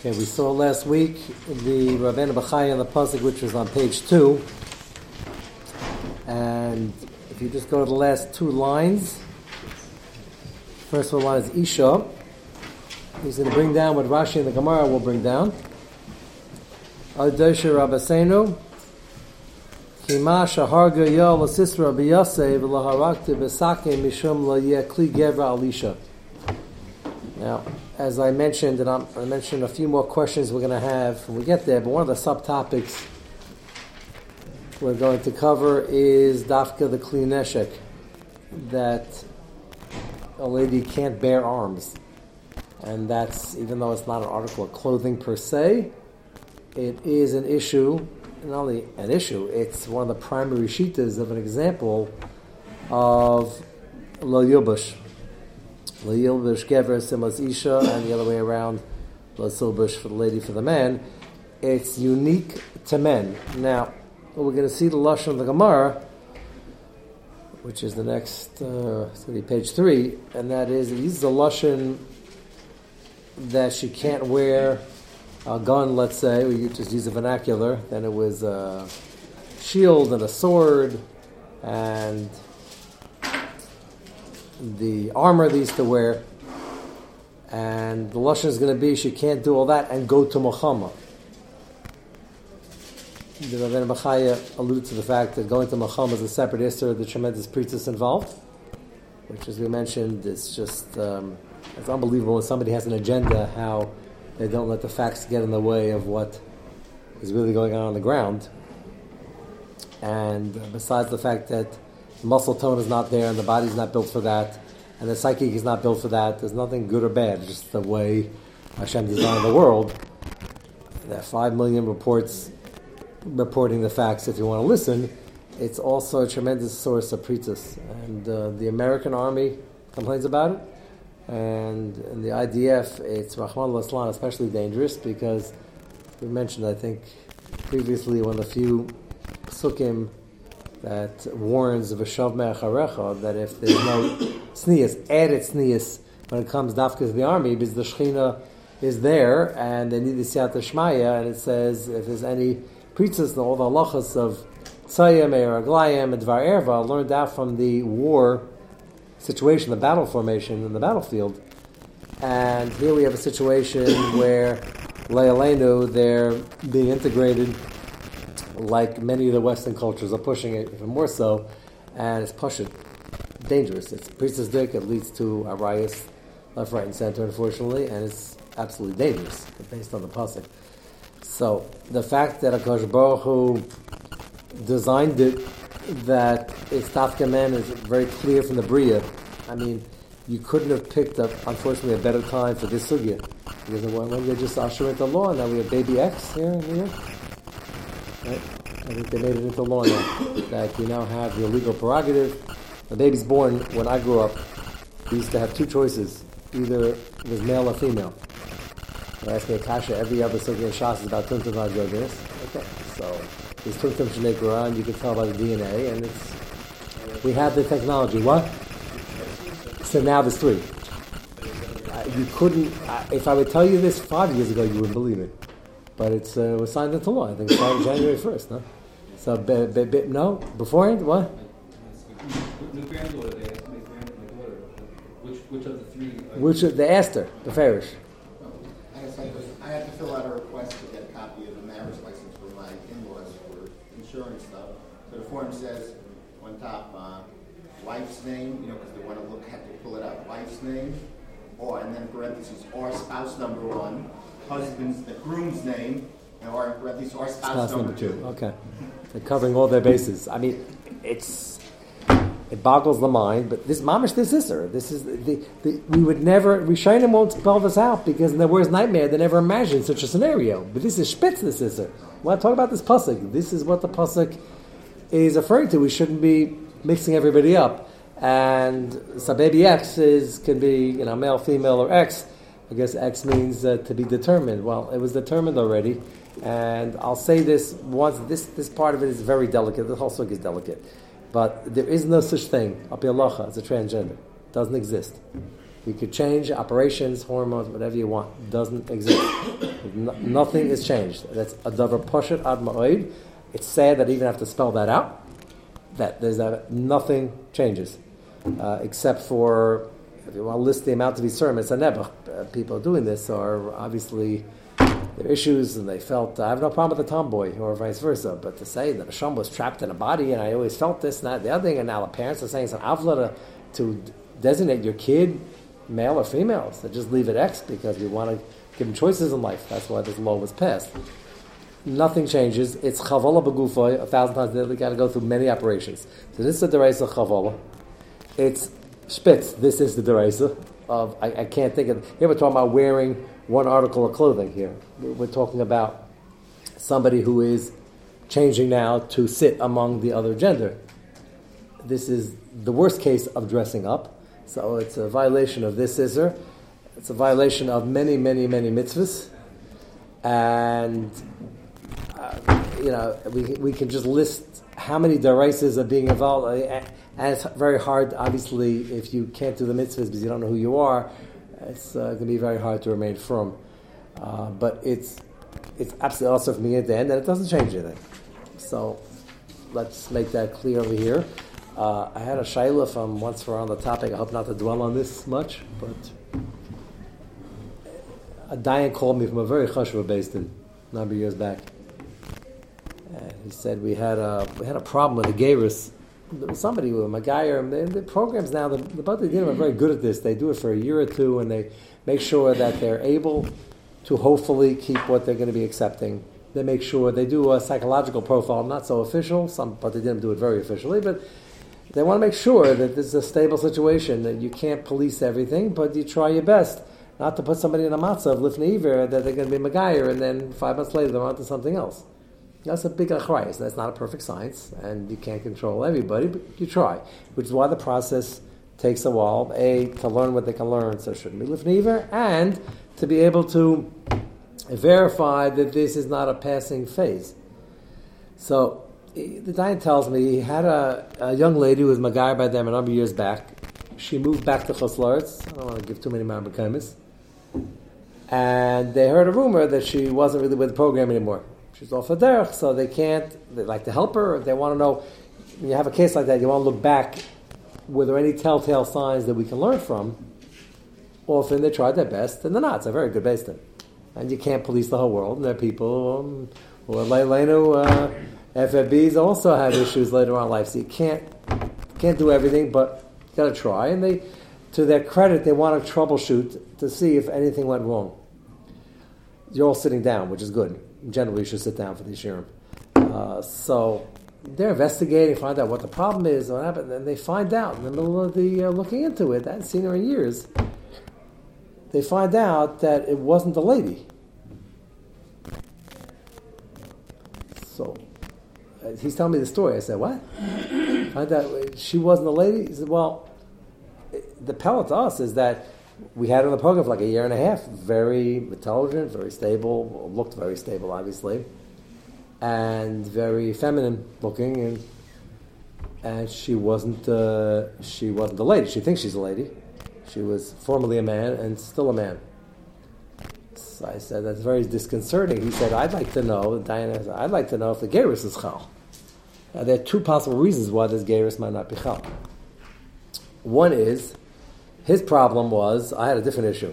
Okay, we saw last week the Rabbeinu Bachai and the pasuk, which was on page two, and if you just go to the last two lines, first one line is Isha. He's going to bring down what Rashi and the Gemara will bring down. Adosha Rabbeinu. Kima shaharga ya l'sisra b'yaseh v'laharakti b'sake mishum la'yeh kli gevra alisha. Now, as I mentioned, and I'm, i mentioned a few more questions we're going to have when we get there, but one of the subtopics we're going to cover is Dafka the Klineshek, that a lady can't bear arms. And that's, even though it's not an article of clothing per se, it is an issue, not only an issue, it's one of the primary shitas of an example of Lo Yubush. L'yilbish gever simas isha, and the other way around, for the lady for the man. It's unique to men. Now, we're going to see the lashon of the Gemara, which is the next, uh, it's going to be page three, and that is, it uses a lashon that she can't wear a gun, let's say, we just use a vernacular, then it was a shield and a sword, and the armor they used to wear, and the lashon is going to be she can't do all that and go to mochama. The Rabbeinu Bachaya alluded to the fact that going to mochama is a separate issue, the tremendous preachers involved, which, as we mentioned, is just um, it's unbelievable when somebody has an agenda how they don't let the facts get in the way of what is really going on on the ground. And besides the fact that muscle tone is not there and the body's not built for that and the psychic is not built for that. There's nothing good or bad, just the way Hashem designed the world. There are five million reports reporting the facts if you want to listen. It's also a tremendous source of pretus. And uh, the American Army complains about it. And in the IDF, it's Rahman al especially dangerous because we mentioned, I think, previously one of the few psukim that warns of Vashav Me'acharecha that if there's no sneas, added sneas when it comes dafka to the army, because the Shechina is there and they need the Siyat Shmaya, and it says if there's any preachers and all the halachas of Tzayim, Eir Aglayim, and Dvar Erva learned out from the war situation, the battle formation in the battlefield. And here we have a situation where Leilenu, they're being integrated like many of the Western cultures are pushing it even more so, and it's pushing dangerous. It's priestess dick. It leads to a arayas left, right, and center, unfortunately, and it's absolutely dangerous based on the pasuk. So the fact that Akash Baruch designed it that it's Dafka man is very clear from the Bria. I mean, you couldn't have picked up, unfortunately, a better time for this sugya. Because when they just usher the law, and now we have baby X here and here. Right? I think they made it into law now that you now have your legal prerogative. The baby's born when I grew up. We used to have two choices: either it was male or female. I asked me Akasha every other in Shas is about Tumtum Vajodis. Okay, so there's Tumtum Shnei Quran, you can tell by the DNA, and it's we have the technology. What? So now there's three. Uh, you couldn't. Uh, if I would tell you this five years ago, you wouldn't believe it but it's uh, was signed into law. I think it started January first. No, so be, be, be, no beforehand what? Which, which of the three? Which of the Esther, the Farish? I had to fill out a request to get a copy of the marriage license for my in-laws for insurance stuff. So the form says on top, uh, wife's name, you know, because they want to look, have to pull it up, wife's name, or, and then parentheses, or spouse number one, husband's, the groom's name, or at least or spouse, spouse number, number two. Okay, they're covering all their bases. I mean, it's it boggles the mind. But this mamish, this is her. This is the, the we would never Rishonim won't spell this out because in their worst nightmare they never imagined such a scenario. But this is spitz. This is her. When I talk about this pasuk, this is what the pasuk is referring to. We shouldn't be mixing everybody up. And so baby X is can be you know male, female, or X. I guess X means uh, to be determined. Well, it was determined already, and I'll say this once. This this part of it is very delicate. The whole sukkah is delicate, but there is no such thing. Apialacha as a transgender. It doesn't exist. You could change operations, hormones, whatever you want. It Doesn't exist. no, nothing is changed. That's a davar poshet ad. It's sad that I even have to spell that out. That there's nothing changes, uh, except for if you want to list the amount of Yisurim, it's a nebuch. Uh, people doing this are obviously their issues, and they felt I have no problem with the tomboy, or vice versa. But to say that a sham was trapped in a body, and I always felt this and that, the other thing, and now the parents are saying it's an avla to, to designate your kid male or female. So just leave it X because we want to give them choices in life. That's why this law was passed. Nothing changes. It's chavala begufoy. A thousand times They've got to go through many operations. So this is the deraisa chavala. It's spitz. This is the deraisa of. I, I, can't think of. Here we're talking about wearing one article of clothing. Here we're talking about somebody who is changing now to sit among the other gender. This is the worst case of dressing up. So it's a violation of this Isser. It's a violation of many, many, many mitzvahs. And, uh, you know, we, we can just list how many deraisas are being involved. And it's very hard, obviously, if you can't do the mitzvahs because you don't know who you are, it's uh, going to be very hard to remain firm. Uh, but it's, it's absolutely also from beginning to end, and it doesn't change anything. So let's make that clear over here. Uh, I had a shaila from once we're on the topic. I hope not to dwell on this much, but a Dayan called me from a very chashuva based in a number of years back. And he said we had a we had a problem with the Gairus. Somebody with a or the, the programs now the the Bati are very good at this. They do it for a year or two, and they make sure that they're able to hopefully keep what they're going to be accepting. They make sure they do a psychological profile, not so official. Some, but they didn't do it very officially, but they want to make sure that this is a stable situation, that you can't police everything, but you try your best not to put somebody in a matzah of lifnei that they're going to be magayer, and then five months later they're on to something else. That's a big achrayas. That's not a perfect science, and you can't control everybody, but you try, which is why the process takes a while. A to learn what they can learn, so shouldn't be lifnei and to be able to verify that this is not a passing phase. So the Dayan tells me he had a, a young lady who was Magai by them a number of years back. She moved back to Choslaritz. I don't want to give too many Marbekaimis. And they heard a rumor that she wasn't really with the program anymore. She's off the derech, so they can't, they like to help her. They want to know, when you have a case like that, you want to look back, were there any telltale signs that we can learn from? Often they tried their best, and they're not. It's a very good based And you can't police the whole world, and there are people um, who are Leilenu, uh, FFBs also have issues later on in life, so you can't can't do everything, but you got to try. And they, to their credit, they want to troubleshoot to see if anything went wrong. You're all sitting down, which is good. Generally, you should sit down for these shirim. Uh, so they're investigating, find out what the problem is, what happened, and they find out in the middle of the uh, looking into it. I hadn't seen her in years. They find out that it wasn't the lady. So he's telling me the story. I said, what? Find out she wasn't the lady. He said, well, the pellet to us is that we had her in the program for like a year and a half. Very intelligent, very stable, looked very stable, obviously, and very feminine looking, and and she wasn't uh, she wasn't a lady. She thinks she's a lady. She was formerly a man and still a man. So I said, that's very disconcerting. He said, I'd like to know, Diana said, I'd like to know if the Geras is Chal. Now, there are two possible reasons why this Geras might not be Chal. One is, his problem was, I had a different issue.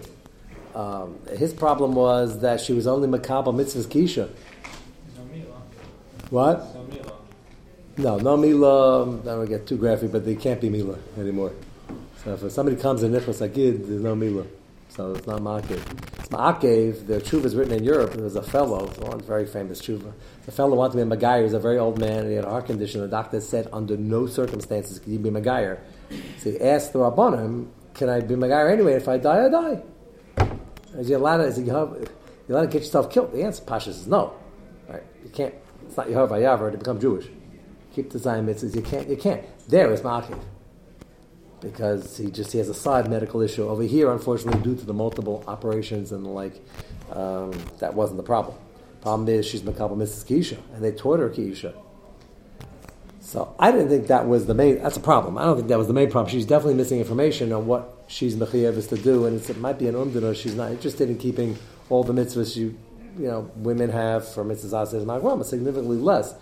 Um, his problem was that she was only Makaba Mitzvah's Kisha. No Mila. What? No Mila. No, Mila, I don't get too graphic, but they can't be Mila anymore. So if somebody comes in Nichlas Agid, there's no Mila. So it's not Ma'akev. It's Ma'akev, the tshuva is written in Europe. There was a fellow, one very famous tshuva. The fellow wanted to be a Magayer. He was a very old man and he had a heart condition. The doctor said, under no circumstances could he be Magayer. So he asked the Rabbanim, can I be Magayer anyway? If I die, I die. Is he allowed is he, you're allowed to get yourself killed? The answer, Pasha says no. Right? You can't, it's not Yehovah Yavar to become Jewish. Keep the Zion mitzvahs, you can't, you can't. There is Ma'akev because he just he has a side medical issue over here. Unfortunately, due to the multiple operations and the like, um, that wasn't the problem. Problem is she's Makabal Mrs. Keisha, and they taught her Keisha. So I didn't think that was the main. That's a problem. I don't think that was the main problem. She's definitely missing information on what she's mechayev to do, and it might be an umdana. She's not interested in keeping all the mitzvahs you, you know, women have for mitzvahs says magrom, significantly less.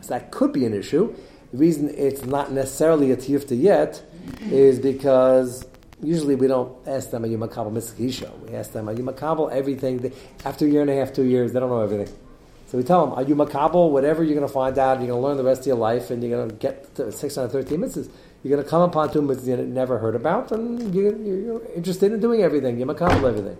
So that could be an issue. The reason it's not necessarily a tifta yet is because usually we don't ask them, are you makabel mitzvah We ask them, are you makabel everything? After a year and a half, two years, they don't know everything. So we tell them, are you makabel? Whatever you're going to find out, you're going to learn the rest of your life, and you're going to get to 613 mitzvahs. You're going to come upon two mitzvahs you never heard about, and you're, you're interested in doing everything. You're makabel everything.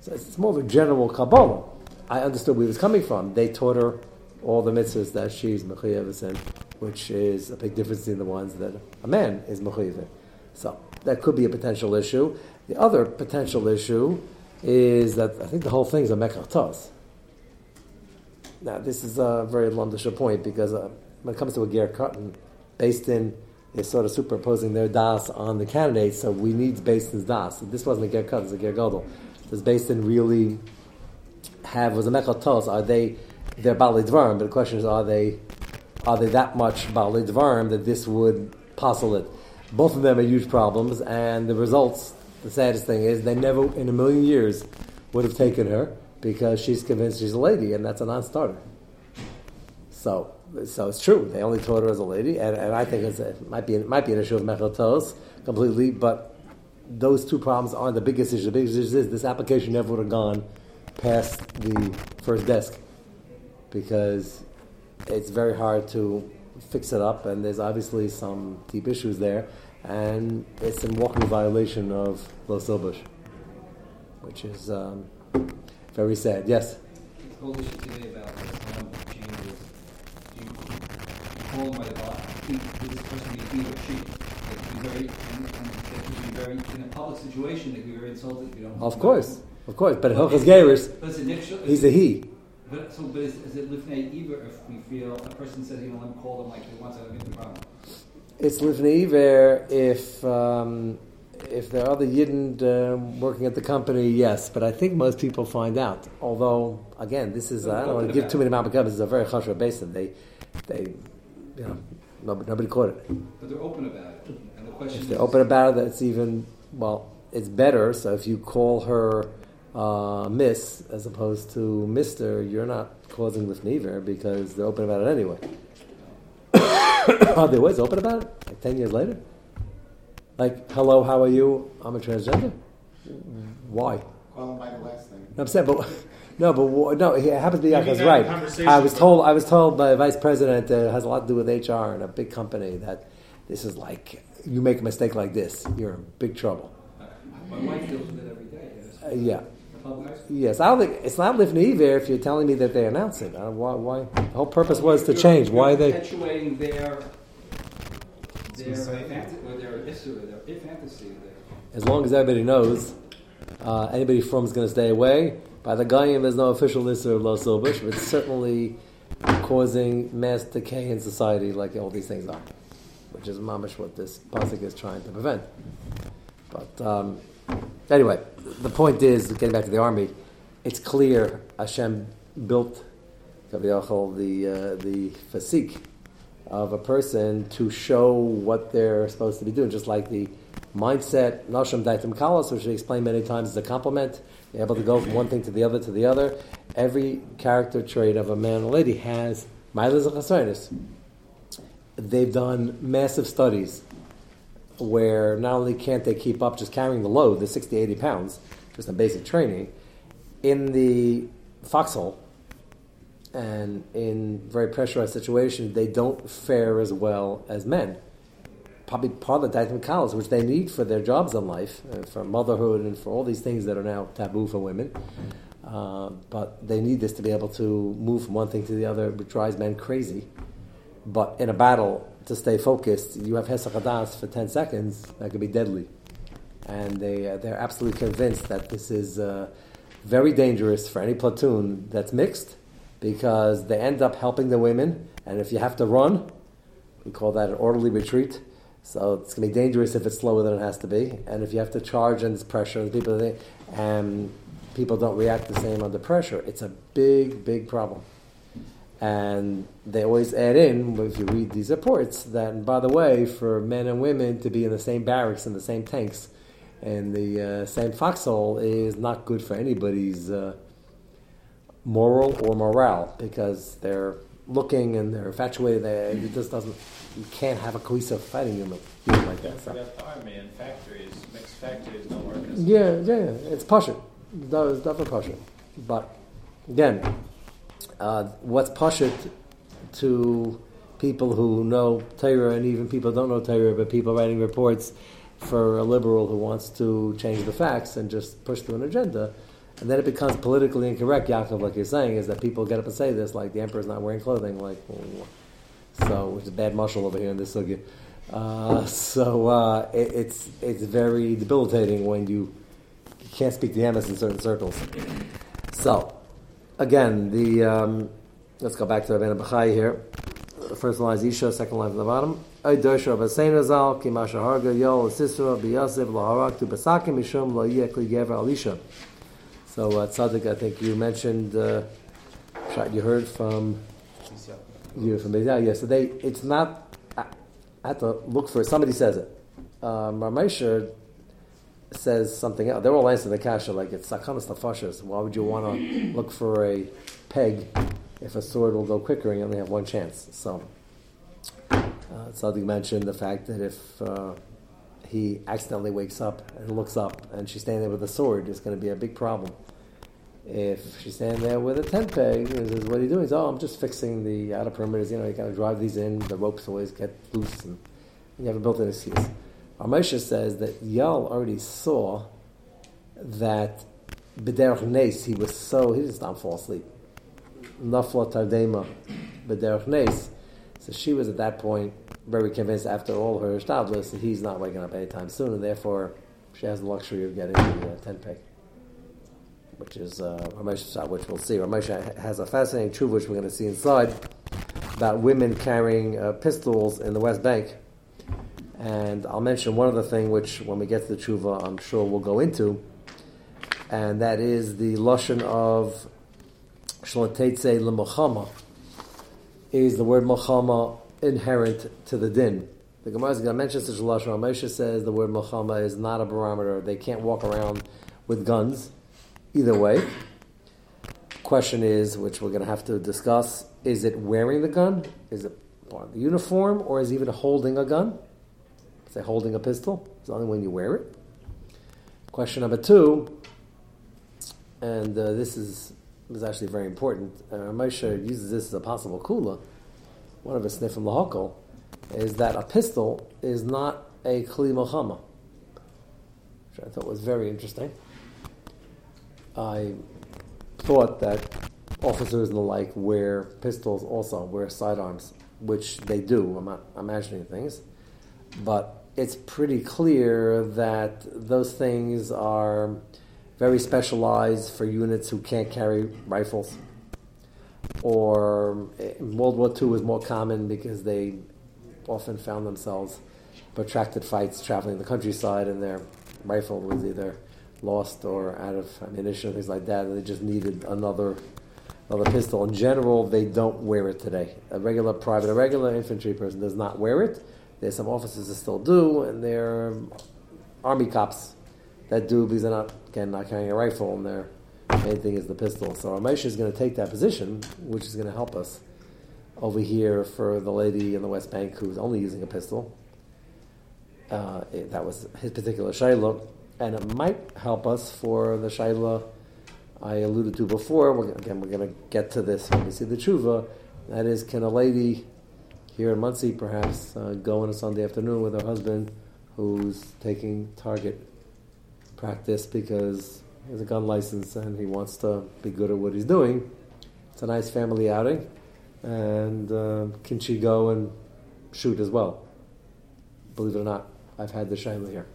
So it's more of a general kabbalah. I understood where he was coming from. They taught her all the mitzvahs that she's mechayev in, which is a big difference in the ones that a man is mechayev So that could be a potential issue. The other potential issue is that I think the whole thing is a mekach now, this is a very Londisha point because uh, when it comes to a Ger Cotton, based in is sort of superimposing their das on the candidates, so we need based das. This wasn't a Ger Cotton, it's a Ger Gadol. Does based really have, was a Mechal Tos, are they, they're Bali Dvarim, but the question is, are they, are they that much Bali Dvarim that this would puzzle it? Both of them are huge problems, and the results, the saddest thing is, they never in a million years would have taken her because she's convinced she's a lady, and that's a non-starter. So, so it's true. They only taught her as a lady, and, and I think a, it might be might be an issue of mechatos completely. But those two problems aren't the biggest issue. The biggest issue is this application never would have gone past the first desk because it's very hard to fix it up, and there's obviously some deep issues there, and it's in walking violation of Los Silbush, which is. Um, very sad. Yes. This whole issue today about Islam changes. You call him by the God. This person be he or she. They could be very, and, and they could be very in a public situation. They could be very insulted. You don't. Of course, of course. But Hilchas Geiris, he's a he. But so, but is, is it lifnei iver if we feel a person says, you know, let me call them like he wants to have a problem? It's lifnei iver if. Um, if there are other Yidden uh, working at the company, yes, but I think most people find out. Although, again, this is, I don't want to give too many Mabakam, this is a very chashra basin. They, they, you know, nobody, nobody caught it. But they're open about it. And the question if they're open about it, that's even, well, it's better. So if you call her uh, Miss as opposed to Mister, you're not causing lifniver because they're open about it anyway. Are they always open about it? Like 10 years later? Like, hello, how are you? I'm a transgender. Why? Call him by the last name. No, I'm saying, but no, but no, it happens to be Yaakov right. I was told, I was told by a vice president that it has a lot to do with HR and a big company that this is like you make a mistake like this, you're in big trouble. My wife deals with it every day. Uh, yeah. Yes, I don't think it's not lifnei iver if you're telling me that they announce it. Uh, why, why? The whole purpose was to change. Why are they perpetuating their their, fantasy, their, their fantasy. As long as everybody knows, uh, anybody from is going to stay away. By the Goyim, there's no official list of Lo Silbush, but it's certainly causing mass decay in society like all these things are, which is mamish what this pasuk is trying to prevent. But um, anyway, the point is, getting back to the army, it's clear Hashem built the uh, the fasik of a person to show what they're supposed to be doing, just like the mindset, Nasham Daitim Kalas, which we explained many times is a compliment. You're able to go from one thing to the other to the other. Every character trait of a man or lady has Milas They've done massive studies where not only can't they keep up just carrying the load, the 60, 80 pounds, just in basic training, in the foxhole, and in very pressurized situations, they don't fare as well as men. Probably part of the Daitim which they need for their jobs in life, uh, for motherhood, and for all these things that are now taboo for women. Uh, but they need this to be able to move from one thing to the other, which drives men crazy. But in a battle, to stay focused, you have Hesach for 10 seconds, that could be deadly. And they, uh, they're absolutely convinced that this is uh, very dangerous for any platoon that's mixed because they end up helping the women, and if you have to run, we call that an orderly retreat. So it's going to be dangerous if it's slower than it has to be, and if you have to charge and it's pressure, and people and people don't react the same under pressure. It's a big, big problem. And they always add in, if you read these reports, that, by the way, for men and women to be in the same barracks, in the same tanks, and the uh, same foxhole is not good for anybody's uh, moral or morale because they're looking and they're infatuated. They, it just doesn't. You can't have a cohesive fighting human, human like that. So. army and factories, mixed factories don't work Yeah, yeah, yeah. It's Pasha. It's definitely Pasha. But again, uh, what's Pasha to people who know Torah and even people who don't know Torah, but people writing reports for a liberal who wants to change the facts and just push through an agenda. And then it becomes politically incorrect, Yaakov, like you're saying, is that people get up and say this, like the emperor's not wearing clothing, like, so, which is a bad muscle over here in this sugya. Uh, so uh, it, it's it's very debilitating when you, can't speak the Emes in certain circles. So, again, the um, let's go back to Rabbeinu Bachai here. The first line is Isha, second line from the bottom. Ay dosha v'sein zal ki masha harga yol sisra b'yasef laharak tu besakim mishum lo yeh kli gever alisha. So uh, I think you mentioned, uh, you heard from you from. So they, it's not. I, I have to look for it. Somebody says it. Um, Ramesha says something else. They're all answering the kasha like it's sakanas tafashas. Why would you want to look for a peg if a sword will go quicker and you only have one chance? So, uh, mentioned the fact that if uh, he accidentally wakes up and looks up and she's standing there with a sword, it's going to be a big problem. If she's standing there with a tent peg, he says, "What are you doing?" He says, "Oh, I'm just fixing the outer perimeters. You know, you got to drive these in. The ropes always get loose, and you have a built-in excuse." Ramesha says that Yal already saw that b'derech nes he was so he didn't stop fall asleep. Nafla tardema b'derech nes. So she was at that point very convinced after all her established that he's not waking up anytime soon, and therefore she has the luxury of getting the uh, tent peg which is uh, Ramesh Shah, which we'll see. Ramesh has a fascinating truth, which we're going to see inside, about women carrying uh, pistols in the West Bank. And I'll mention one other thing, which when we get to the tshuva, I'm sure we'll go into, and that is the lashon of shlotetze lemochama. Is the word mochama inherent to the din? The Gemara is going to mention such a lashon. Ramesh says the word mochama is not a barometer. They can't walk around with guns. Either way, question is, which we're going to have to discuss, is it wearing the gun? Is it part of the uniform? Or is it even holding a gun? Say holding a pistol? It's only when you wear it. Question number two, and uh, this is, is actually very important. Uh, Moshe uses this as a possible kula. One of his sniffim lahakol is that a pistol is not a kli which I thought was very interesting. I thought that officers and the like wear pistols also, wear sidearms, which they do. I'm not imagining things. But it's pretty clear that those things are very specialized for units who can't carry rifles. Or eh, World War II was more common because they often found themselves protracted fights traveling the countryside and their rifle was either lost or out of ammunition, things like that, and they just needed another another pistol. In general, they don't wear it today. A regular private, a regular infantry person does not wear it. There's some officers that still do, and they're army cops that do because they're not again not carrying a rifle, and their main thing is the pistol. So Ramesh is going to take that position, which is going to help us over here for the lady in the West Bank who's only using a pistol. Uh, it- that was his particular shayla and it might help us for the shaila I alluded to before. We're, again, we're going to get to this when we see the tshuva. That is, can a lady here in Monsey perhaps uh, go on a Sunday afternoon with her husband who's taking target practice because he has a gun license and he wants to be good at what he's doing? It's a nice family outing. And uh, can she go and shoot as well? Believe it or not, I've had the shayla here.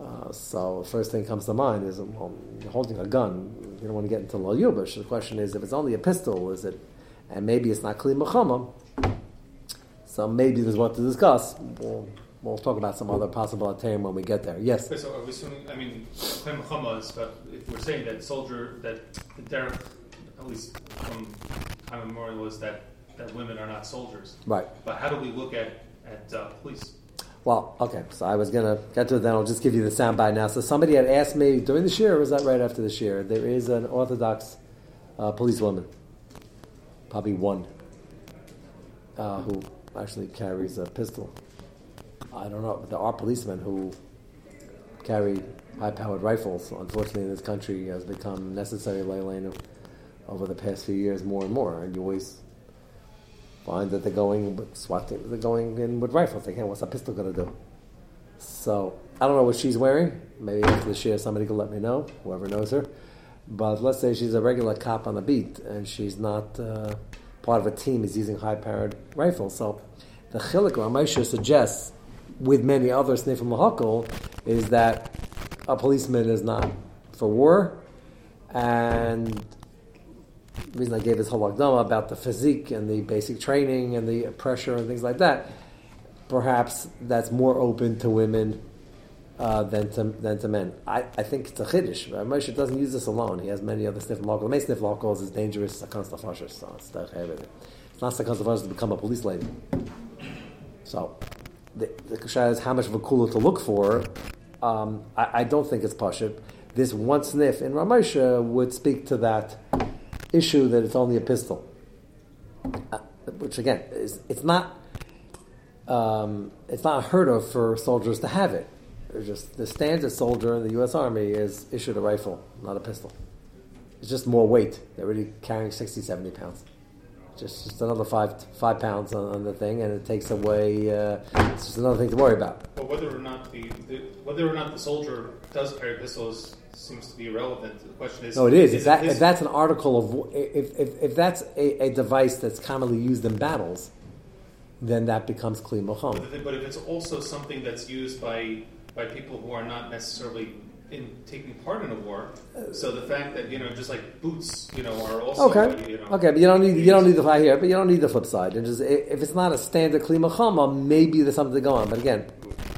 Uh, so first thing comes to mind is well, you're holding a gun. You don't want to get into lo yubash. The question is if it's only a pistol, is it? And maybe it's not kli machama. So maybe there's what to discuss. We'll, we'll talk about some other possible attaim when we get there. Yes. Okay, so are we assuming, I mean, Chamas, but if we're saying that soldier, that the derech, at least from Time Memorial is that, that women are not soldiers. Right. But how do we look at, at uh, police? Well, okay, so I was going to get to it then. I'll just give you the soundbite now. So somebody had asked me during the year, or was that right after the year? There is an Orthodox uh, policewoman, probably one, uh, who actually carries a pistol. I don't know. There are policemen who carry high-powered rifles. Unfortunately, in this country, has become necessary Leilenu over the past few years more and more, and you always find that they're going with SWAT they're going in with rifles. They can't. What's a pistol going to do? So I don't know what she's wearing. Maybe after the share, somebody can let me know. Whoever knows her. But let's say she's a regular cop on the beat, and she's not uh, part of a team. Is using high-powered rifles. So the chilik Ramesha suggests, with many other snifim lahakol, is that a policeman is not for war, and the reason I gave this whole about the physique and the basic training and the pressure and things like that, perhaps that's more open to women uh, than to than to men. I, I think it's a chiddush. Moshe doesn't use this alone. He has many other sniff alcohol. The main sniff alcohol is dangerous. It's It's not sakans tafashers to become a police lady. So the, question is how much of a kula to look for. Um, I, I, don't think it's pashut. This one sniff in Ramosha would speak to that issue that it's only a pistol, uh, which again is it's not um, it's not heard of for soldiers to have it. It's just the standard soldier in the U.S. Army is issued a rifle, not a pistol. It's just more weight. They're already carrying 60, 70 pounds. Just, just another five five pounds on, on the thing, and it takes away. Uh, it's just another thing to worry about. But whether or not the, the whether or not the soldier does carry pistols seems to be irrelevant. The question is, no, it is. is if, that, if that's an article of if, if, if that's a, a, device that's commonly used in battles, then that becomes kli But, but if it's also something that's used by by people who are not necessarily in taking part in a war. So the fact that you know, just like boots, you know, are also okay. You know, okay, but you don't need you don't need the fight here, but you don't need the flip side. And just if it's not a standard klima maybe there's something to go on. But again,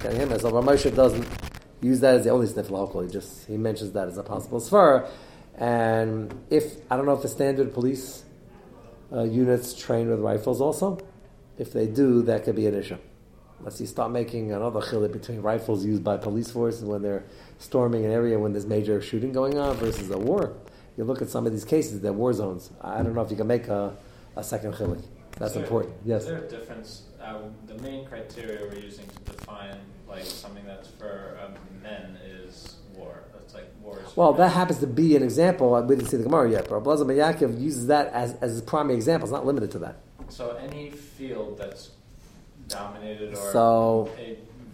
getting him myself, Ramosha doesn't use that as the only sniff alcohol. He just he mentions that as a possible svar. And if I don't know if the standard police uh, units train with rifles also, if they do, that could be an issue. Let's see, start making another chilik between rifles used by police forces when they're storming an area when there's major shooting going on versus a war. You look at some of these cases, they're war zones. I don't know if you can make a, a second chilik. That's there, important. Yes. Is there a difference? Uh, the main criteria we're using to define like something that's for um, men is war. That's like war. well, that happens to be an example. We didn't see the Gemara yet, but Blazer Yaakov uses that as, as his primary example. It's not limited to that. So any field that's dominated or so,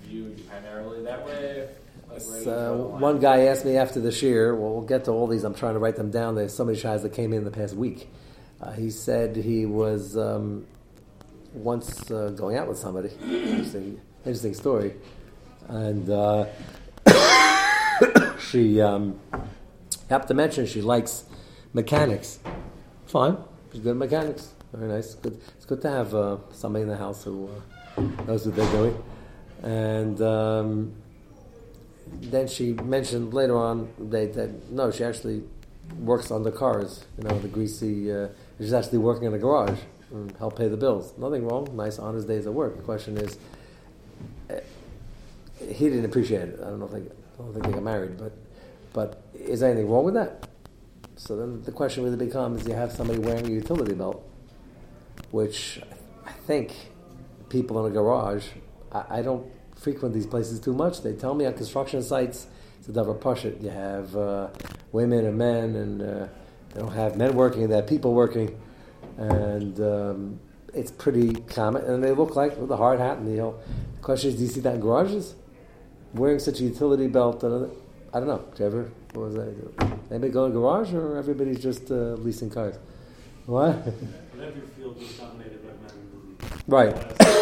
viewed primarily that way. So one guy asked me after the year. Well, we'll get to all these. I'm trying to write them down. There's so many shies that came in the past week. Uh, he said he was um, once uh, going out with somebody. interesting, interesting story. And uh, she um, happened to mention she likes mechanics. Fine, she's good at mechanics. Very nice. Good. It's good to have uh, somebody in the house who uh, knows what they're doing. And um, then she mentioned later on that, that, no, she actually works on the cars. You know, the greasy. Uh, she's actually working in a garage and help pay the bills. Nothing wrong. Nice, honest days at work. The question is, uh, he didn't appreciate it. I don't know if they, I don't think they got married, but but is there anything wrong with that? So then the question really becomes: You have somebody wearing a utility belt which I think people in a garage, I, I, don't frequent these places too much. They tell me on construction sites, it's a double push it. You have uh, women and men, and uh, they don't have men working, they have people working. And um, it's pretty common. And they look like with a hard hat. And the, whole, the question is, do you see that in garages? Wearing such a utility belt, and I don't know. Do you ever, what was that? Anybody go in a garage, or everybody's just uh, leasing cars? What? every field was dominated by men. Right.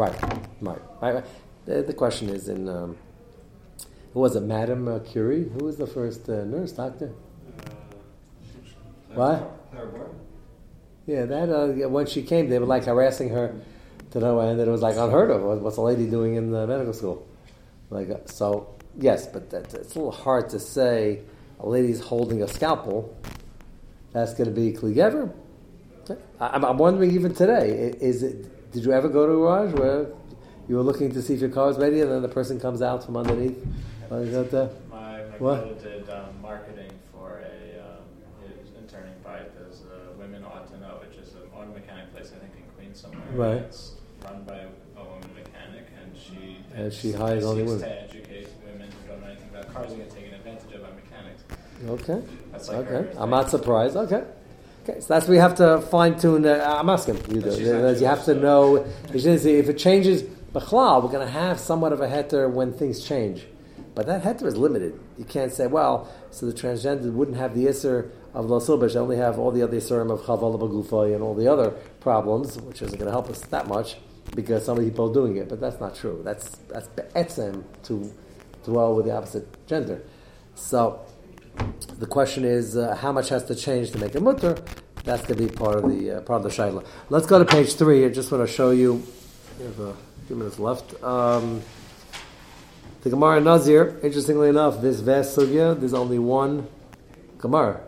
Right. Right. Right. The, the, question is in um, who was it, Madame uh, Curie? Who was the first uh, nurse doctor? Uh, what? Yeah, that uh, when she came, they were like harassing her to no end. That it was like unheard of. What's a lady doing in the medical school? Like uh, so, yes, but that, it's a little hard to say. A lady's holding a scalpel that's going to be Kligever. I- I'm, I'm wondering even today, is it, did you ever go to a garage where you were looking to see if your car is ready and then the person comes out from underneath? My, my What? brother did um, marketing for a um, interning bike as uh, Women Ought to Know, which is an auto mechanic place, I think, in Queens somewhere. Right. It's run by a woman mechanic, and she And she hires only women. to educate women who don't know anything about cars and get taken advantage of by mechanics. Okay. That's like Okay. I'm not surprised. Okay. Okay. So that's we have to fine tune. Uh, I'm asking you. Do. she's You have to know. You should see if it changes. B'chlal, we're going to have somewhat of a heter when things change, but that heter is limited. You can't say, well, so the transgender wouldn't have the isser of lo silbish, they only have all the other isserim of chaval b'gufay and all the other problems, which isn't going to help us that much because some of the people are doing it. But that's not true. That's that's be'etzem to dwell with the opposite gender. So the question is, uh, how much has to change to make a mutter? That's going to be part of the uh, part of the shaila. Let's go to page three. I just want to show you. We have a few minutes left. Um, the Gemara Nazir. Interestingly enough, this Ves sugya. There's only one Gemara.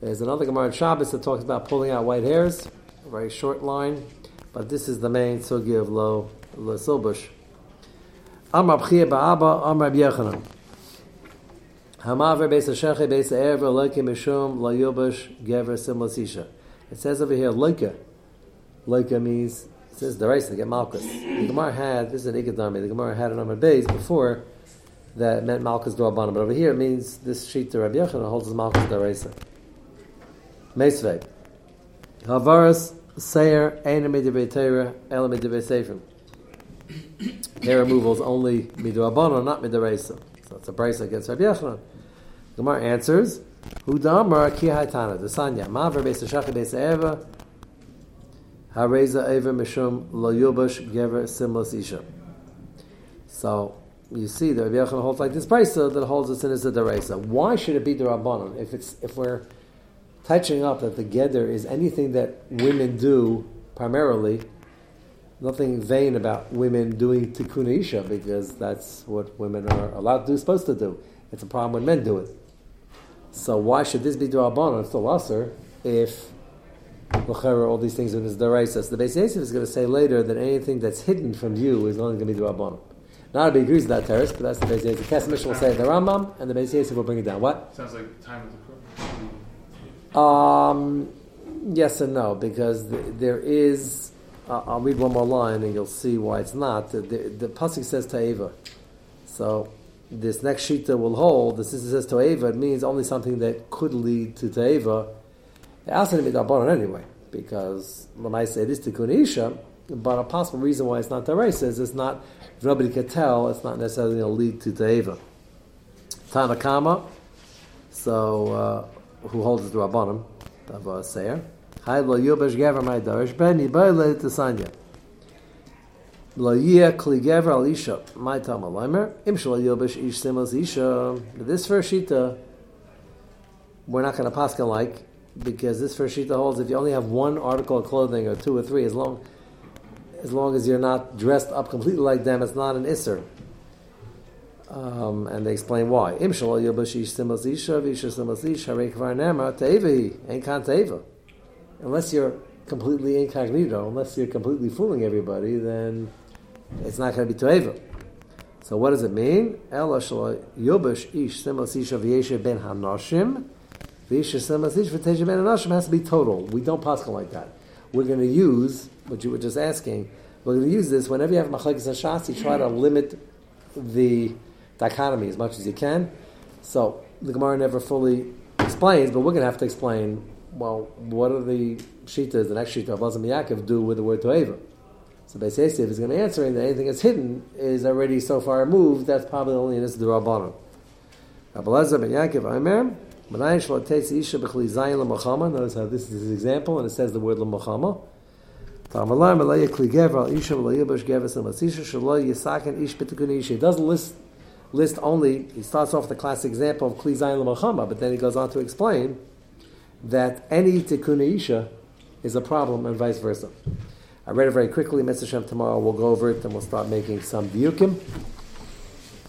There's another Gemara in Shabbos that talks about pulling out white hairs. A very short line, but this is the main sugya of lo lo silbush. Amar B'chia Ba'aba Amar B'Yechanan. It says over here loike. Loike means it says the race to get malchus. The Gemara had this is an ikadami. The Gemara had it on my base before that meant malchus drabanan, but over here it means this sheet to Rabbi Yochanan holds as malchus deraisa. Meisvei. Havaras seir ein midivrei Torah el. Hair removal is only midrabanan, not midraisa. So it's a brisa against Rabbi Yochanan. Gemara answers, Hu damar ki haitana, the sanya, beis hashachim beis eva, hareza ever mishum lo yubash gever simlas isha. So, you see that Rabbi Yochanan holds like this brisa that holds us in as a deraisa. Why should it be derabanan? If it's, if we're touching up that the geder is anything that women do primarily, nothing vain about women doing tikkun isha because that's what women are allowed to do, supposed to do. It's a problem when men do it. So why should this be derabanan? It's still usher if l'chera all these things in his deraisa. So the Beis Yosef is going to say later that anything that's hidden from you is only going to be derabanan. Not everybody agrees with that terrace, but that's the Beis Yosef. Kesef Mishnah will say the Rambam, and the Beis Yosef will bring it down. What? Sounds like time of the court. Um, yes and no, because th- there is. Uh, I'll read one more line, and you'll see why it's not. The, the, the pasuk says ta'eva, so this next shita will hold. The sister says ta'eva. It means only something that could lead to ta'eva. It has to be dabbanon anyway, because when I say it is tikkun isha, but a possible reason why it's not ta'reisa is it's not. Nobody could tell, it's not necessarily going to lead to ta'eva. Tanakama. So. Uh, who holds the Rabbanim uh, Seir. Hai lo yubash gever my darish ben yibayle tesanya. Lo This first shita we're not going to paskin like because this first shita holds if you only have one article of clothing or two or three as long as long as you're not dressed up completely like them, it's not an isser. Um, and they explain why. Unless you're completely incognito, unless you're completely fooling everybody, then it's not going to be te'eva. So what does it mean? Ela shal yobash ish simas isha v'yeshe ben hanoshim v'isha simas isha v'teshe ben hanoshim has to be total. We don't pascal like that. We're going to use what you were just asking. We're going to use this whenever you have machlekes and shas. You try to limit the dichotomy as much as you can. So the Gemara never fully explains, but we're going to have to explain. Well, what are the shitas, the next shita of Lazam Yaakov do with the word toeva? So Beis Yosef is going to answer that anything that's hidden is already so far removed. That's probably only in this durabanan. Rabbi Eliezer ben Yaakov Aimer. Notice how this is his example, and it says the word l'mochama. It doesn't list list only. He starts off the classic example of kli zayin l'mochama, but then he goes on to explain that any tikkun isha is a problem, and vice versa. I read it very quickly. Mr. Shem tomorrow we'll go over it, and we'll start making some diukim.